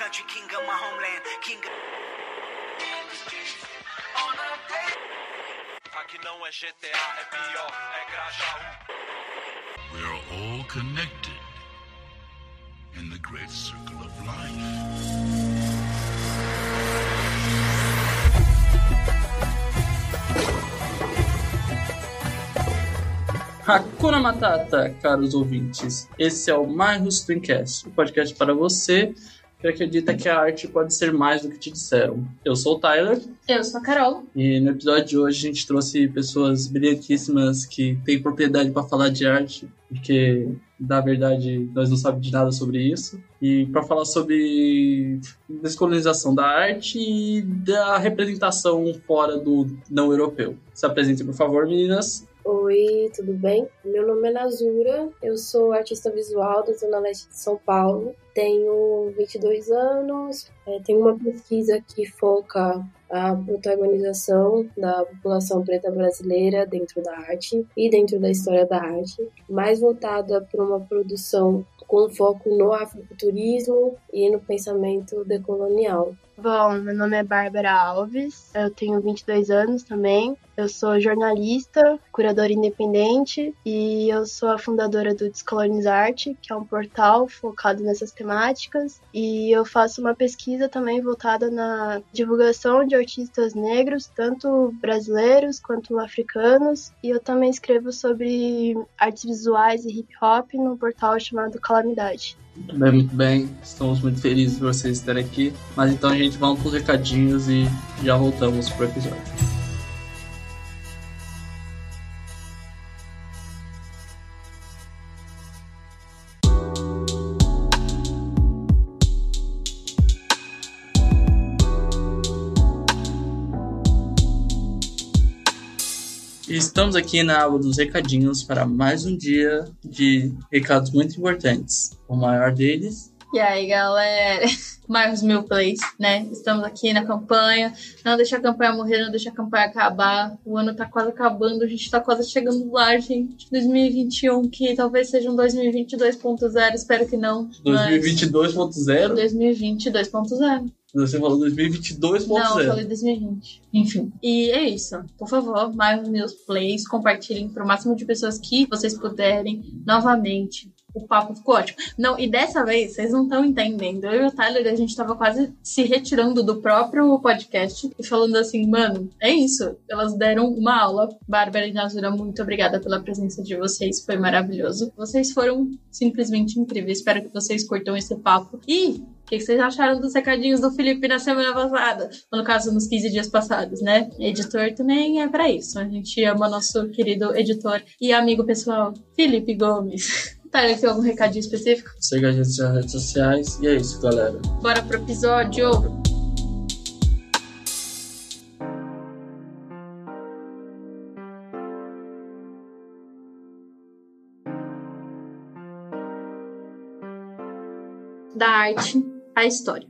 country, king of my homeland, king of... Aqui não é GTA, é pior, é Grajaú. We are all connected in the great circle of life. Hakuna Matata, caros ouvintes. Esse é o Marros Twincast, o podcast para você que acredita que a arte pode ser mais do que te disseram. Eu sou o Tyler Eu sou a Carol. e no episódio de hoje a gente trouxe pessoas brilhantíssimas que têm propriedade para falar de arte, porque na verdade nós não sabemos de nada sobre isso, e para falar sobre descolonização da arte e da representação fora do não europeu. Se apresentem, por favor, meninas. Oi, tudo bem? Meu nome é Nazura, eu sou artista visual da Zona Leste de São Paulo, tenho 22 anos, eh, tenho uma pesquisa que foca a protagonização da população preta brasileira dentro da arte e dentro da história da arte, mais voltada para uma produção com foco no afrofuturismo e no pensamento decolonial. Bom, meu nome é Bárbara Alves, eu tenho 22 anos também. Eu sou jornalista, curadora independente e eu sou a fundadora do Descolonizarte, que é um portal focado nessas temáticas. E eu faço uma pesquisa também voltada na divulgação de artistas negros, tanto brasileiros quanto africanos. E eu também escrevo sobre artes visuais e hip hop num portal chamado Calamidade. Muito bem, muito bem. Estamos muito felizes por vocês estarem aqui. Mas então, gente, vamos para os recadinhos e já voltamos pro episódio. Estamos aqui na aba dos recadinhos para mais um dia de recados muito importantes. O maior deles E aí, galera? Mais mil plays, né? Estamos aqui na campanha. Não deixa a campanha morrer, não deixa a campanha acabar. O ano tá quase acabando, a gente tá quase chegando lá, gente. 2021, que talvez seja um 2022.0, espero que não. mas 2022.0. 2022.0. Você falou 2022.0. Não, eu falei 2020. Enfim. E é isso. Por favor, mais meus plays, compartilhem para o máximo de pessoas que vocês puderem. Novamente, o papo ficou ótimo. Não, e dessa vez, vocês não estão entendendo. Eu e o Tyler, a gente tava quase se retirando do próprio podcast e falando assim, mano, é isso. Elas deram uma aula. Bárbara e Nazura, muito obrigada pela presença de vocês. Foi maravilhoso. Vocês foram simplesmente incríveis. Espero que vocês curtam esse papo. E o que vocês acharam dos recadinhos do Felipe na semana passada? No caso, nos 15 dias passados, né? Editor também é pra isso. A gente ama nosso querido editor e amigo pessoal, Felipe Gomes. Tá, tem algum recadinho específico? Siga a gente nas redes sociais. E é isso, galera. Bora pro episódio. Da arte à história,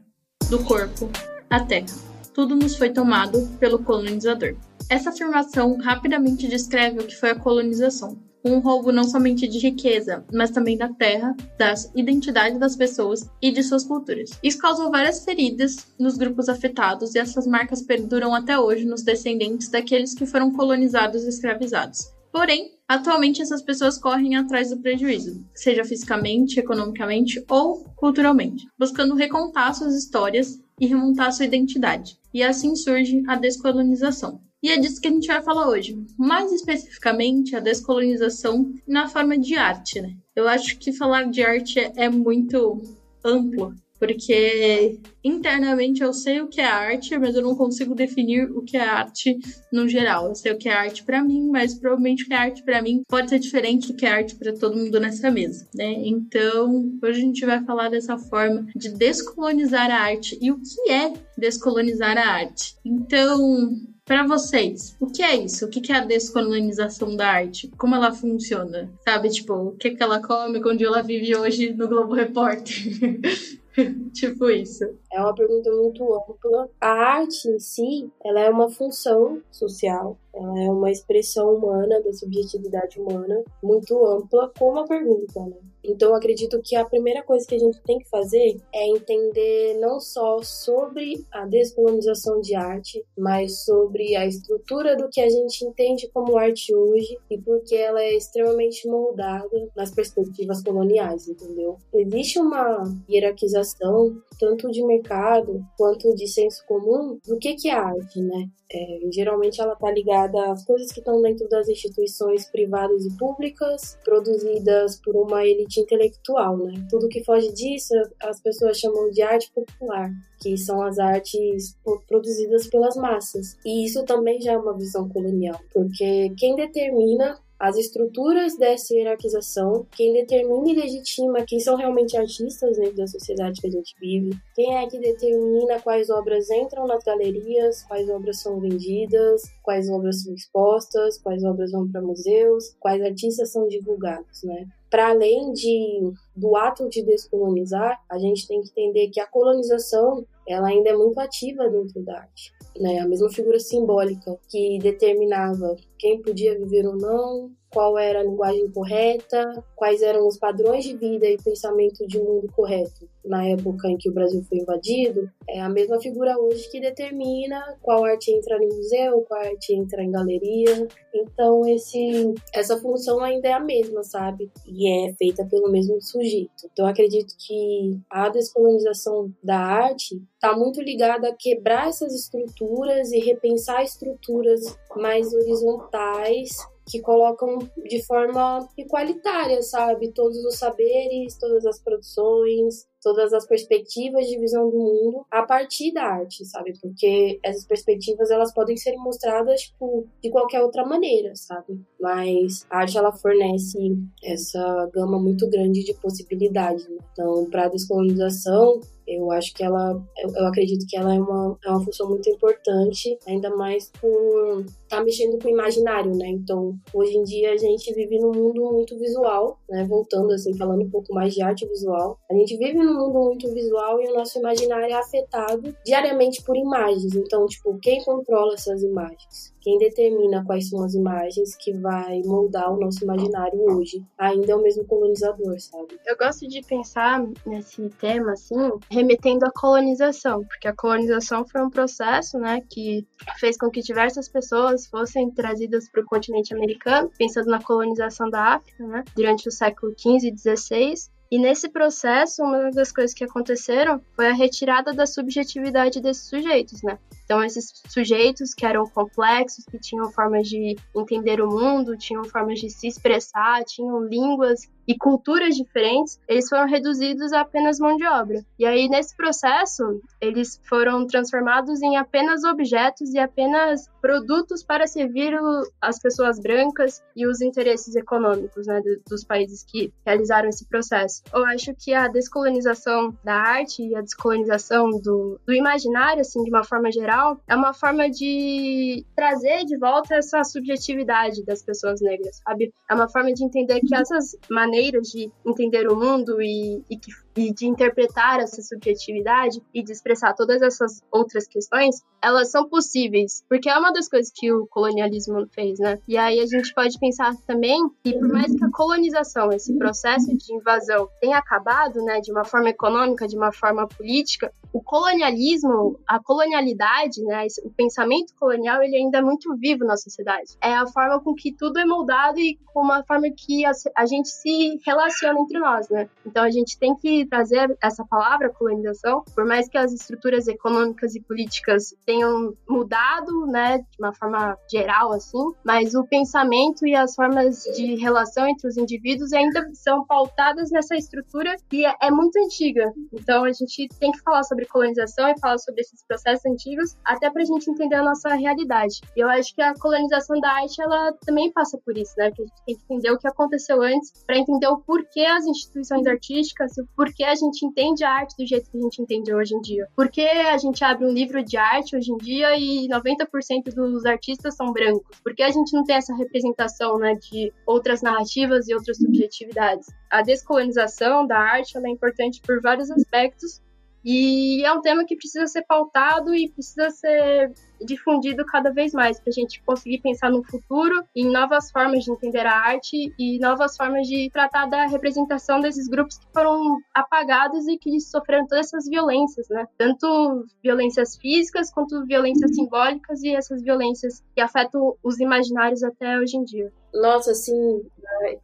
do corpo à terra. Tudo nos foi tomado pelo colonizador. Essa afirmação rapidamente descreve o que foi a colonização, um roubo não somente de riqueza, mas também da terra, das identidades das pessoas e de suas culturas. Isso causou várias feridas nos grupos afetados e essas marcas perduram até hoje nos descendentes daqueles que foram colonizados e escravizados. Porém, atualmente essas pessoas correm atrás do prejuízo, seja fisicamente, economicamente ou culturalmente, buscando recontar suas histórias e remontar sua identidade. E assim surge a descolonização. E é disso que a gente vai falar hoje. Mais especificamente, a descolonização na forma de arte, né? Eu acho que falar de arte é, muito amplo, porque internamente eu sei o que é arte, mas eu não consigo definir o que é arte no geral. Eu sei o que é arte para mim, mas provavelmente o que é arte para mim pode ser diferente do que é arte para todo mundo nessa mesa, né? Então, hoje a gente vai falar dessa forma de descolonizar a arte e o que é descolonizar a arte. Então, para vocês, o que é isso? O que é a descolonização da arte? Como ela funciona? Sabe, tipo, o que, que ela come, onde ela vive hoje no Globo Repórter? tipo isso. É uma pergunta muito ampla. A arte em si, ela é uma função social, ela é uma expressão humana da subjetividade humana muito ampla, como a pergunta, né? Então, acredito que a primeira coisa que a gente tem que fazer é entender não só sobre a descolonização de arte, mas sobre a estrutura do que a gente entende como arte hoje e porque ela é extremamente moldada nas perspectivas coloniais, entendeu? Existe uma hierarquização tanto de mercado quanto de senso comum do que, que é arte, né? É, geralmente ela está ligada às coisas que estão dentro das instituições privadas e públicas, produzidas por uma elite intelectual, né? Tudo que foge disso, as pessoas chamam de arte popular, que são as artes produzidas pelas massas. E isso também já é uma visão colonial, porque quem determina as estruturas dessa hierarquização, quem determina e legitima quem são realmente artistas dentro da sociedade que a gente vive, quem é que determina quais obras entram nas galerias, quais obras são vendidas, quais obras são expostas, quais obras vão para museus, quais artistas são divulgados, né? Para além de do ato de descolonizar, a gente tem que entender que a colonização ela ainda é muito ativa dentro da arte né? A mesma figura simbólica que determinava quem podia viver ou não, qual era a linguagem correta, quais eram os padrões de vida e pensamento de mundo correto na época em que o Brasil foi invadido, é a mesma figura hoje que determina qual arte entra no museu, qual arte entra em galeria. Então esse essa função ainda é a mesma, sabe? E é feita pelo mesmo sujeito. Então acredito que a descolonização da arte está muito ligada a quebrar essas estruturas e repensar estruturas mais horizontais que colocam de forma igualitária, sabe? Todos os saberes, todas as produções, todas as perspectivas de visão do mundo a partir da arte, sabe? Porque essas perspectivas elas podem ser mostradas tipo, de qualquer outra maneira, sabe? Mas a arte ela fornece essa gama muito grande de possibilidades. Né? Então, para a descolonização, eu acho que ela, eu, acredito que ela é uma, é uma função muito importante, ainda mais por estar tá mexendo com o imaginário, né? Então, hoje em dia a gente vive num mundo muito visual, né? Voltando assim, falando um pouco mais de arte visual, a gente vive num mundo muito visual e o nosso imaginário é afetado diariamente por imagens. Então, tipo, quem controla essas imagens? Quem determina quais são as imagens que vai moldar o nosso imaginário hoje ainda é o mesmo colonizador, sabe? Eu gosto de pensar nesse tema assim, remetendo à colonização, porque a colonização foi um processo, né, que fez com que diversas pessoas fossem trazidas para o continente americano, pensando na colonização da África, né, durante o século XV e XVI, e nesse processo, uma das coisas que aconteceram foi a retirada da subjetividade desses sujeitos, né? Então, esses sujeitos que eram complexos, que tinham formas de entender o mundo, tinham formas de se expressar, tinham línguas e culturas diferentes, eles foram reduzidos a apenas mão de obra. E aí, nesse processo, eles foram transformados em apenas objetos e apenas produtos para servir as pessoas brancas e os interesses econômicos né, dos países que realizaram esse processo. Eu acho que a descolonização da arte e a descolonização do, do imaginário, assim, de uma forma geral, é uma forma de trazer de volta essa subjetividade das pessoas negras, sabe? É uma forma de entender que essas maneiras maneiras de entender o mundo e, e, e de interpretar essa subjetividade e de expressar todas essas outras questões, elas são possíveis, porque é uma das coisas que o colonialismo fez, né? E aí a gente pode pensar também que por mais que a colonização, esse processo de invasão tenha acabado, né, de uma forma econômica, de uma forma política, o colonialismo, a colonialidade, né, o pensamento colonial, ele ainda é muito vivo na sociedade. É a forma com que tudo é moldado e com uma forma que a, a gente se relaciona entre nós, né? Então a gente tem que trazer essa palavra colonização, por mais que as estruturas econômicas e políticas tenham mudado, né, de uma forma geral assim, mas o pensamento e as formas de relação entre os indivíduos ainda são pautadas nessa estrutura que é, é muito antiga. Então a gente tem que falar sobre colonização e falar sobre esses processos antigos, até para a gente entender a nossa realidade. E eu acho que a colonização da arte ela também passa por isso, né? Que a gente tem que entender o que aconteceu antes para entender o porquê as instituições artísticas, o porquê a gente entende a arte do jeito que a gente entende hoje em dia. Por que a gente abre um livro de arte hoje em dia e 90% dos artistas são brancos? Por que a gente não tem essa representação, né, de outras narrativas e outras subjetividades? A descolonização da arte é importante por vários aspectos, E é um tema que precisa ser pautado e precisa ser difundido cada vez mais, para a gente conseguir pensar no futuro em novas formas de entender a arte e novas formas de tratar da representação desses grupos que foram apagados e que sofreram todas essas violências, né? Tanto violências físicas quanto violências simbólicas e essas violências que afetam os imaginários até hoje em dia. Nossa, assim,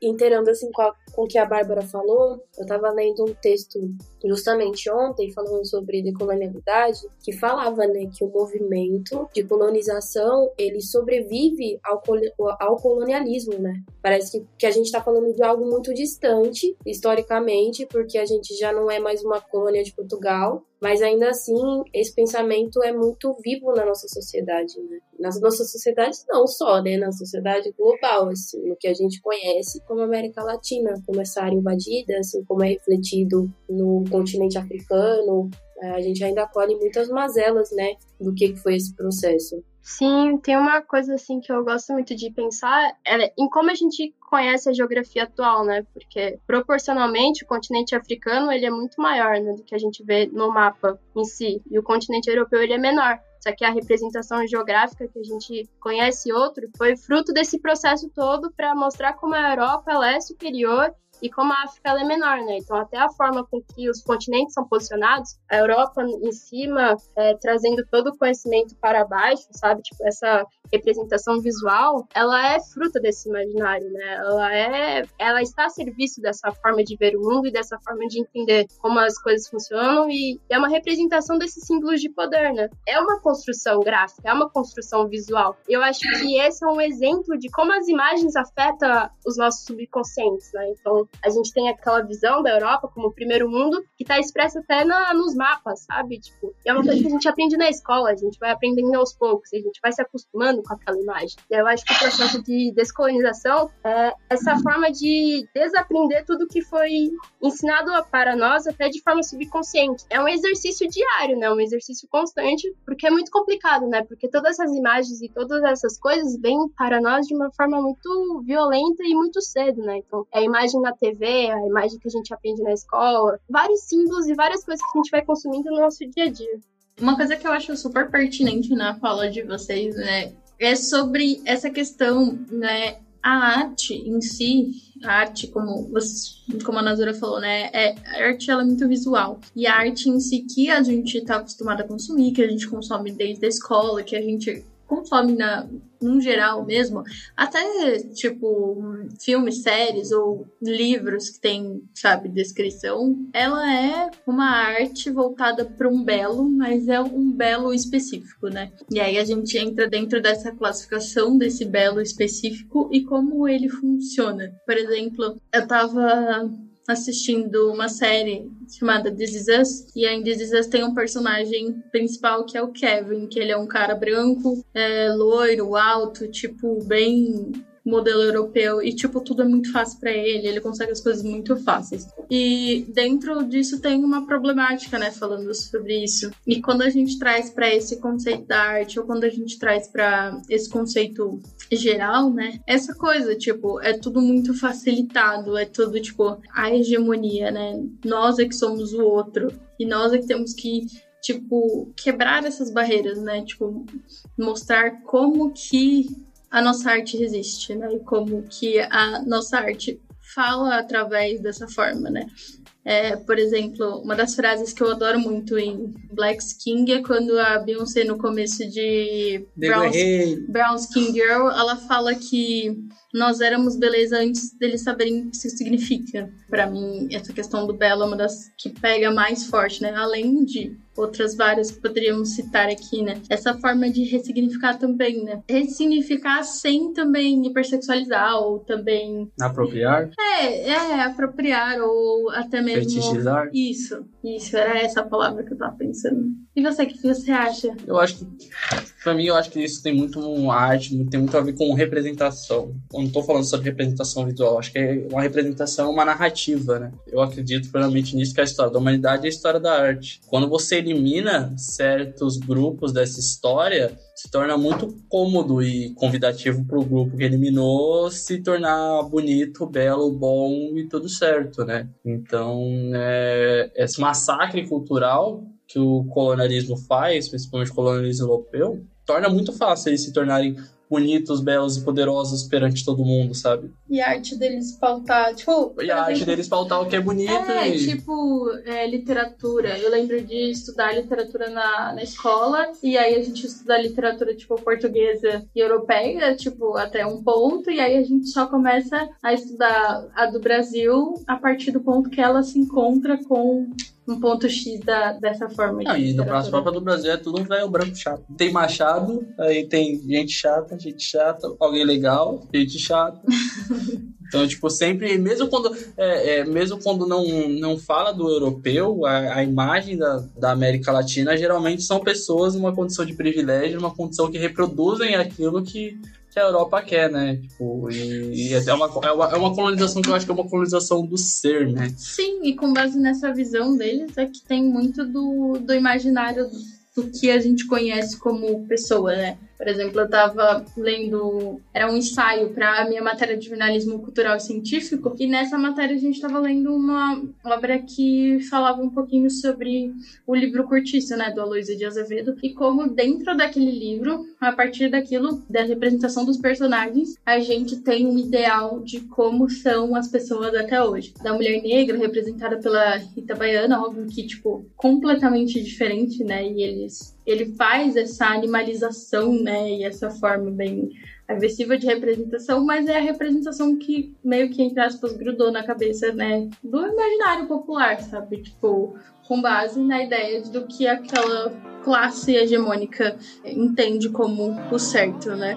inteirando assim com, a, com o que a Bárbara falou, eu estava lendo um texto justamente ontem falando sobre decolonialidade, que falava, né, que o movimento de colonização, ele sobrevive ao, ao colonialismo, né? Parece que, que a gente está falando de algo muito distante, historicamente, porque a gente já não é mais uma colônia de Portugal, mas ainda assim, esse pensamento é muito vivo na nossa sociedade, né? Nas nossas sociedades não só, né? Na sociedade global, assim, no que a gente conhece como América Latina, como essa área invadida, assim, como é refletido no continente africano, a gente ainda colhe muitas mazelas, né, do que foi esse processo. Sim, tem uma coisa assim que eu gosto muito de pensar é em como a gente conhece a geografia atual, né? Porque proporcionalmente o continente africano ele é muito maior né, do que a gente vê no mapa em si, e o continente europeu ele é menor. Só que a representação geográfica que a gente conhece outro foi fruto desse processo todo para mostrar como a Europa ela é superior e como a África é menor, né? Então, até a forma com que os continentes são posicionados, a Europa em cima, é, trazendo todo o conhecimento para baixo, sabe? Tipo, essa representação visual, ela é fruta desse imaginário, né? Ela é, ela está a serviço dessa forma de ver o mundo e dessa forma de entender como as coisas funcionam e é uma representação desses símbolos de poder, né? É uma construção gráfica, é uma construção visual. Eu acho que esse é um exemplo de como as imagens afetam os nossos subconscientes, né? Então, a gente tem aquela visão da Europa como o primeiro mundo que está expressa até na, nos mapas, sabe? Tipo, é uma coisa que a gente aprende na escola, a gente vai aprendendo aos poucos, a gente vai se acostumando com aquela imagem. E eu acho que o processo de descolonização é essa forma de desaprender tudo que foi ensinado para nós até de forma subconsciente. É um exercício diário, né? Um exercício constante, porque é muito complicado, né? Porque todas essas imagens e todas essas coisas vêm para nós de uma forma muito violenta e muito cedo, né? Então, é a imagem na TV, a imagem que a gente aprende na escola, vários símbolos e várias coisas que a gente vai consumindo no nosso dia a dia. Uma coisa que eu acho super pertinente na fala de vocês, né, é sobre essa questão, né, a arte em si, a arte, como, como a Nazura falou, né? É, a arte ela é muito visual. E a arte em si que a gente está acostumado a consumir, que a gente consome desde a escola, que a gente consome na, num geral mesmo, até tipo filmes, séries ou livros que tem, sabe, descrição, ela é uma arte voltada para um belo, mas é um belo específico, né? E aí a gente entra dentro dessa classificação desse belo específico e como ele funciona. Por exemplo, eu tava assistindo uma série chamada This Is Us, e em This Is Us tem um personagem principal que é o Kevin, que ele é um cara branco, é, loiro, alto, tipo, bem modelo europeu e tipo tudo é muito fácil para ele, ele consegue as coisas muito fáceis. E dentro disso tem uma problemática, né, falando sobre isso. E quando a gente traz para esse conceito da arte ou quando a gente traz para esse conceito geral, né, essa coisa, tipo, é tudo muito facilitado, é tudo tipo a hegemonia, né? Nós é que somos o outro e nós é que temos que tipo, quebrar essas barreiras, né? Tipo, mostrar como que a nossa arte resiste, né? E como que a nossa arte fala através dessa forma, né? É, por exemplo, uma das frases que eu adoro muito em Black King é quando a Beyoncé, no começo de Brown, Brown Skin Girl, ela fala que nós éramos beleza antes deles saberem o que isso significa. Para mim, essa questão do belo é uma das que pega mais forte, né? Além de outras várias que poderíamos citar aqui, né? Essa forma de ressignificar também, né? Ressignificar sem também hipersexualizar ou também... Apropriar? É, é, apropriar ou até mesmo... Fetichizar? Isso, isso, era essa a palavra que eu tava pensando. E você, o que você acha? Eu acho que Pra mim, eu acho que isso tem muito uma arte, tem muito a ver com representação. Eu não tô falando sobre representação visual, acho que é uma representação, uma narrativa, né? Eu acredito plenamente nisso, que a história da humanidade é a história da arte. Quando você elimina certos grupos dessa história, se torna muito cômodo e convidativo para o grupo que eliminou se tornar bonito, belo, bom e tudo certo, né? Então, é, esse massacre cultural que o colonialismo faz, principalmente o colonialismo europeu, torna muito fácil eles se tornarem bonitos, belos e poderosos perante todo mundo, sabe? E a arte deles pautar, tipo. E a arte deles pautar o que é bonito. É, e... tipo, é, literatura. Eu lembro de estudar literatura na, na escola, e aí a gente estuda literatura, tipo, portuguesa e europeia, tipo, até um ponto, e aí a gente só começa a estudar a do Brasil a partir do ponto que ela se encontra com um ponto X da, dessa forma de Ah, e no Própria do Brasil é tudo um velho branco chato. Tem Machado, aí tem gente chata, gente chata, alguém legal, gente chata. Então, tipo, sempre, mesmo quando, é, é, mesmo quando não, não fala do europeu, a, a imagem da, da América Latina geralmente são pessoas numa condição de privilégio, numa condição que reproduzem aquilo que, que a Europa quer, né? Tipo, e, e é, uma, é, uma, é uma colonização que eu acho que é uma colonização do ser, né? Sim, e com base nessa visão deles é que tem muito do, do imaginário do que a gente conhece como pessoa, né? Por exemplo, eu estava lendo, era um ensaio para a minha matéria de jornalismo cultural e científico, e nessa matéria a gente estava lendo uma obra que falava um pouquinho sobre o livro Curtiço, né, do Aloysio de Azevedo, e como dentro daquele livro, a partir daquilo, da representação dos personagens, a gente tem um ideal de como são as pessoas até hoje. Da mulher negra, representada pela Rita Baiana, óbvio que, tipo, completamente diferente, né, e eles ele faz essa animalização, né, e essa forma bem agressiva de representação, mas é a representação que meio que, entre aspas, grudou na cabeça, né, do imaginário popular, sabe? Tipo, com base na ideia do que aquela classe hegemônica entende como o certo, né?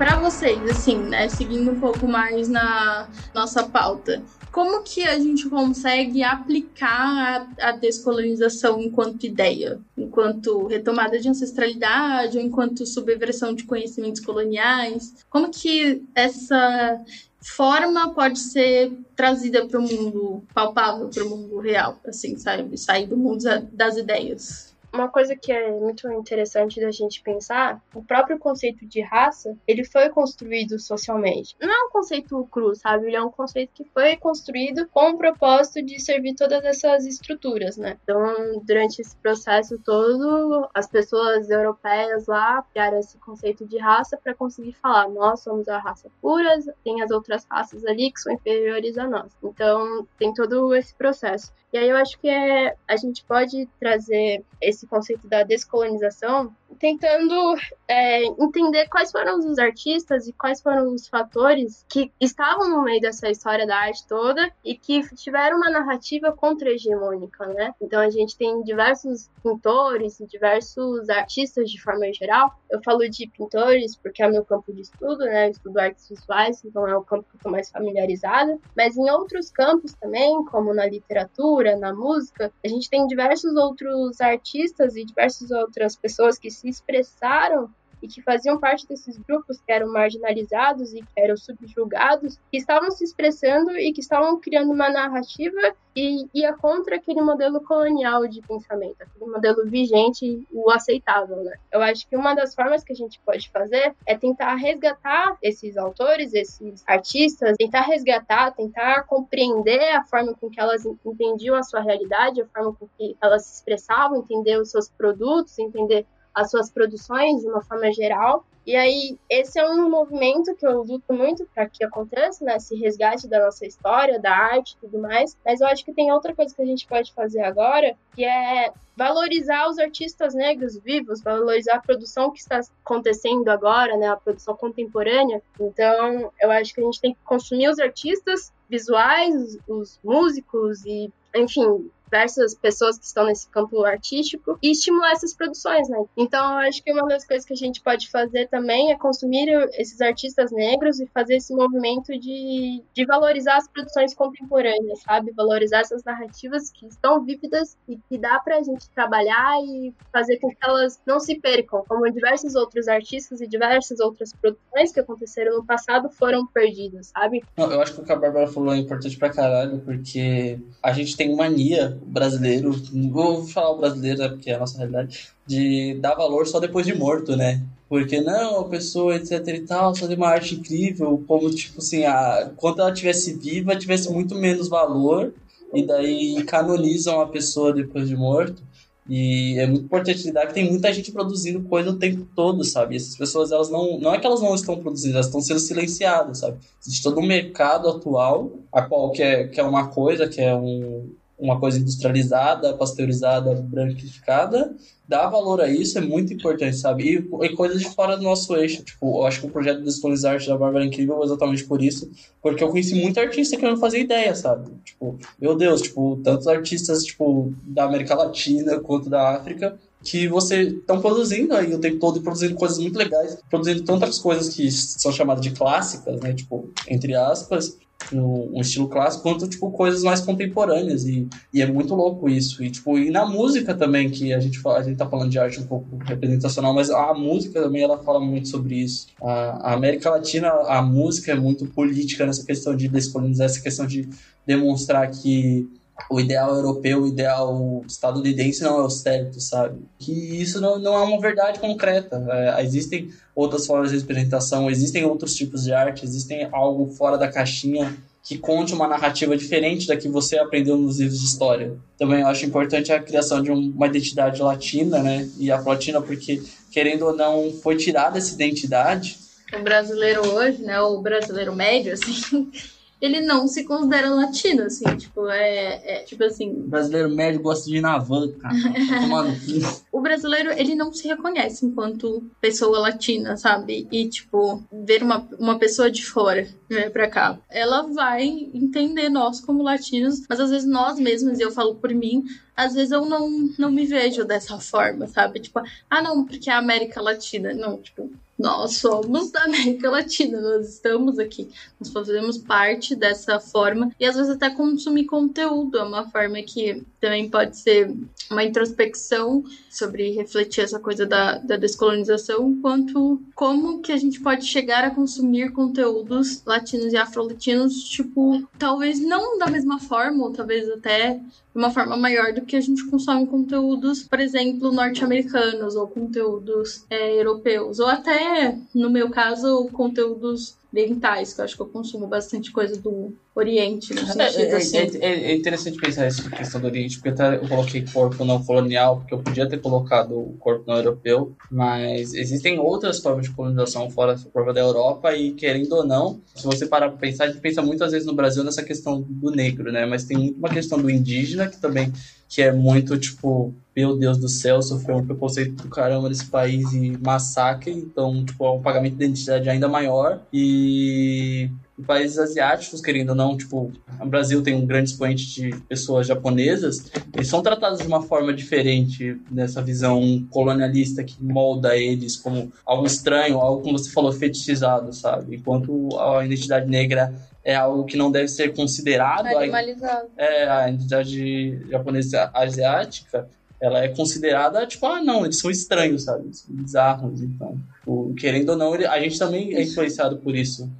Para vocês, assim, né, seguindo um pouco mais na nossa pauta, como que a gente consegue aplicar a, a descolonização enquanto ideia, enquanto retomada de ancestralidade, ou enquanto subversão de conhecimentos coloniais? Como que essa forma pode ser trazida para o mundo palpável, para o mundo real, assim, sabe? Sair do mundo das ideias. Uma coisa que é muito interessante da gente pensar, o próprio conceito de raça, ele foi construído socialmente. Não é um conceito cru, sabe? Ele é um conceito que foi construído com o propósito de servir todas essas estruturas, né? Então, durante esse processo todo, as pessoas europeias lá criaram esse conceito de raça para conseguir falar, nós somos a raça pura, tem as outras raças ali que são inferiores a nós. Então, tem todo esse processo. E aí eu acho que é, a gente pode trazer esse conceito da descolonização tentando é, entender quais foram os artistas e quais foram os fatores que estavam no meio dessa história da arte toda e que tiveram uma narrativa contra-hegemônica, né? Então a gente tem diversos pintores diversos artistas de forma geral. Eu falo de pintores porque é o meu campo de estudo, né? Eu estudo artes visuais, então é o campo que eu estou mais familiarizada. Mas em outros campos também, como na literatura, na música, a gente tem diversos outros artistas e diversas outras pessoas que se expressaram e que faziam parte desses grupos que eram marginalizados e que eram subjugados, que estavam se expressando e que estavam criando uma narrativa e ia contra aquele modelo colonial de pensamento, aquele modelo vigente, o aceitável, né? Eu acho que uma das formas que a gente pode fazer é tentar resgatar esses autores, esses artistas, tentar resgatar, tentar compreender a forma com que elas entendiam a sua realidade, a forma com que elas se expressavam, entender os seus produtos, entender as suas produções de uma forma geral. E aí, esse é um movimento que eu luto muito para que aconteça, né? Esse resgate da nossa história, da arte e tudo mais. Mas eu acho que tem outra coisa que a gente pode fazer agora, que é valorizar os artistas negros vivos, valorizar a produção que está acontecendo agora, né? A produção contemporânea. Então, eu acho que a gente tem que consumir os artistas visuais, os, os músicos e, enfim, diversas pessoas que estão nesse campo artístico e estimular essas produções, né? Então, eu acho que uma das coisas que a gente pode fazer também é consumir esses artistas negros e fazer esse movimento de, de valorizar as produções contemporâneas, sabe? Valorizar essas narrativas que estão vívidas e que dá pra gente trabalhar e fazer com que elas não se percam, como diversos outros artistas e diversas outras produções que aconteceram no passado foram perdidas, sabe? Eu acho que o que a Bárbara falou é importante pra caralho, porque a gente tem mania brasileiro, vou falar o brasileiro, né, porque é a nossa realidade, de dar valor só depois de morto, né? Porque não, a pessoa, etc e tal, fazer uma arte incrível, como tipo assim, a, quando ela tivesse viva, tivesse muito menos valor, e daí canonizam a pessoa depois de morto. E é muito importante lidar que tem muita gente produzindo coisa o tempo todo, sabe? E essas pessoas, elas não. Não é que elas não estão produzindo, elas estão sendo silenciadas, sabe? Existe todo um mercado atual, a qual quer, quer uma coisa, que é um, uma coisa industrializada, pasteurizada, branquificada, dar valor a isso é muito importante, sabe? E, e coisas de fora do nosso eixo. Tipo, eu acho que o projeto Descolonizar Arte da Bárbara é incrível exatamente por isso, porque eu conheci muita artista que eu não fazia ideia, sabe? Tipo, meu Deus, tipo, tantos artistas, tipo, da América Latina quanto da África, que você estão produzindo aí o tempo todo e produzindo coisas muito legais, produzindo tantas coisas que são chamadas de clássicas, né? Tipo, entre aspas, no, um estilo clássico, quanto, tipo, coisas mais contemporâneas. E, e é muito louco isso. E, tipo, e na música também, que a gente, fala, a gente tá falando de arte um pouco representacional, mas a música também, ela fala muito sobre isso. A, a América Latina, a música é muito política nessa questão de descolonizar, essa questão de demonstrar que o ideal europeu, o ideal estadunidense não é o certo, sabe? Que isso não, não é uma verdade concreta. É, existem outras formas de representação, existem outros tipos de arte, existem algo fora da caixinha que conte uma narrativa diferente da que você aprendeu nos livros de história. Também eu acho importante a criação de uma identidade latina, né? E afro-latina, porque, querendo ou não, foi tirada essa identidade. O brasileiro hoje, né? O brasileiro médio, assim, ele não se considera latino, assim, tipo, é, é tipo assim. O brasileiro médio gosta de ir na van, cara. o brasileiro, ele não se reconhece enquanto pessoa latina, sabe? E, tipo, ver uma, uma pessoa de fora né, pra cá, ela vai entender nós como latinos, mas às vezes nós mesmos, e eu falo por mim, às vezes eu não, não me vejo dessa forma, sabe? Tipo, ah, não, porque é a América Latina. Não, tipo, nós somos da América Latina, nós estamos aqui, nós fazemos parte dessa forma e às vezes até consumir conteúdo é uma forma que também pode ser uma introspecção sobre refletir essa coisa da, da descolonização, quanto como que a gente pode chegar a consumir conteúdos latinos e afro-latinos, tipo, talvez não da mesma forma, ou talvez até de uma forma maior do que a gente consome conteúdos, por exemplo, norte-americanos ou conteúdos é, europeus, ou até, no meu caso, conteúdos orientais, que eu acho que eu consumo bastante coisa do Oriente, no é, sentido é, assim. é, é, é interessante pensar essa questão do Oriente, porque até eu coloquei corpo não colonial, porque eu podia ter colocado o corpo não europeu, mas existem outras formas de colonização fora da prova da Europa, e querendo ou não, se você parar para pensar, a gente pensa muitas vezes no Brasil nessa questão do negro, né? Mas tem muito uma questão do indígena, que também que é muito tipo, meu Deus do céu, sofreu um preconceito do caramba nesse país e massacre, então, tipo, é um pagamento de identidade ainda maior. E países asiáticos, querendo ou não, tipo, o Brasil tem um grande expoente de pessoas japonesas, eles são tratados de uma forma diferente nessa visão colonialista que molda eles como algo estranho, algo, como você falou, fetichizado, sabe? Enquanto a identidade negra é algo que não deve ser considerado. Animalizado. É, a identidade japonesa asiática, ela é considerada, tipo, ah, não, eles são estranhos, sabe? Eles são bizarros, então. O, querendo ou não, ele, a gente também é influenciado por isso.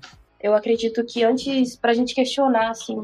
Eu acredito que antes, para a gente questionar, assim,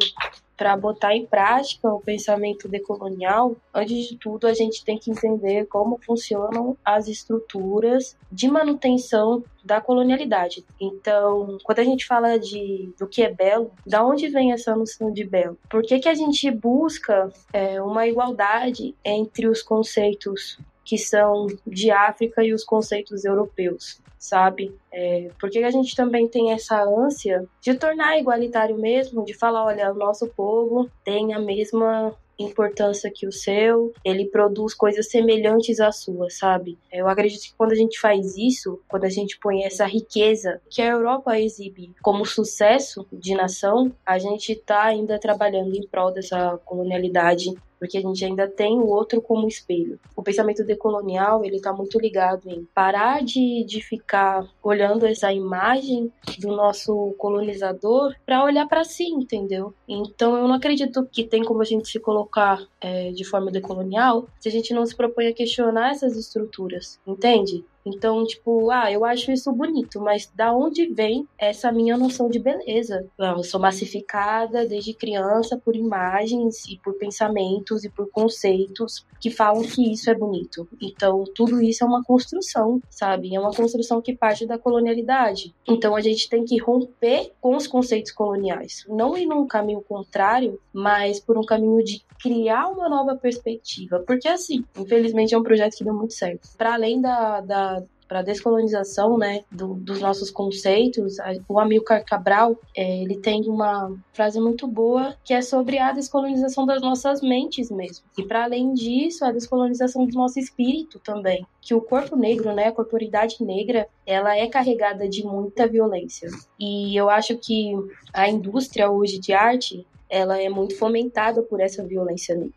para botar em prática o pensamento decolonial, antes de tudo a gente tem que entender como funcionam as estruturas de manutenção da colonialidade. Então, quando a gente fala de do que é belo, da onde vem essa noção de belo? Por que, que a gente busca é, uma igualdade entre os conceitos que são de África e os conceitos europeus? Sabe? É, porque a gente também tem essa ânsia de tornar igualitário mesmo, de falar, olha, o nosso povo tem a mesma importância que o seu, ele produz coisas semelhantes à sua, sabe? Eu acredito que quando a gente faz isso, quando a gente põe essa riqueza que a Europa exibe como sucesso de nação, a gente está ainda trabalhando em prol dessa colonialidade porque a gente ainda tem o outro como espelho. O pensamento decolonial, ele tá muito ligado em parar de, de ficar olhando essa imagem do nosso colonizador para olhar para si, entendeu? Então eu não acredito que tem como a gente se colocar é, de forma decolonial se a gente não se propõe a questionar essas estruturas, entende? Então, tipo, ah, eu acho isso bonito, mas da onde vem essa minha noção de beleza? Eu sou massificada desde criança por imagens e por pensamentos e por conceitos que falam que isso é bonito. Então, tudo isso é uma construção, sabe? É uma construção que parte da colonialidade. Então, a gente tem que romper com os conceitos coloniais. Não ir num caminho contrário, mas por um caminho de criar uma nova perspectiva. Porque, assim, infelizmente é um projeto que deu muito certo. Para além da, da para a descolonização né, do, dos nossos conceitos, o Amilcar Cabral é, ele tem uma frase muito boa que é sobre a descolonização das nossas mentes mesmo. E para além disso, a descolonização do nosso espírito também. Que o corpo negro, né, a corporidade negra, ela é carregada de muita violência. E eu acho que a indústria hoje de arte ela é muito fomentada por essa violência negra.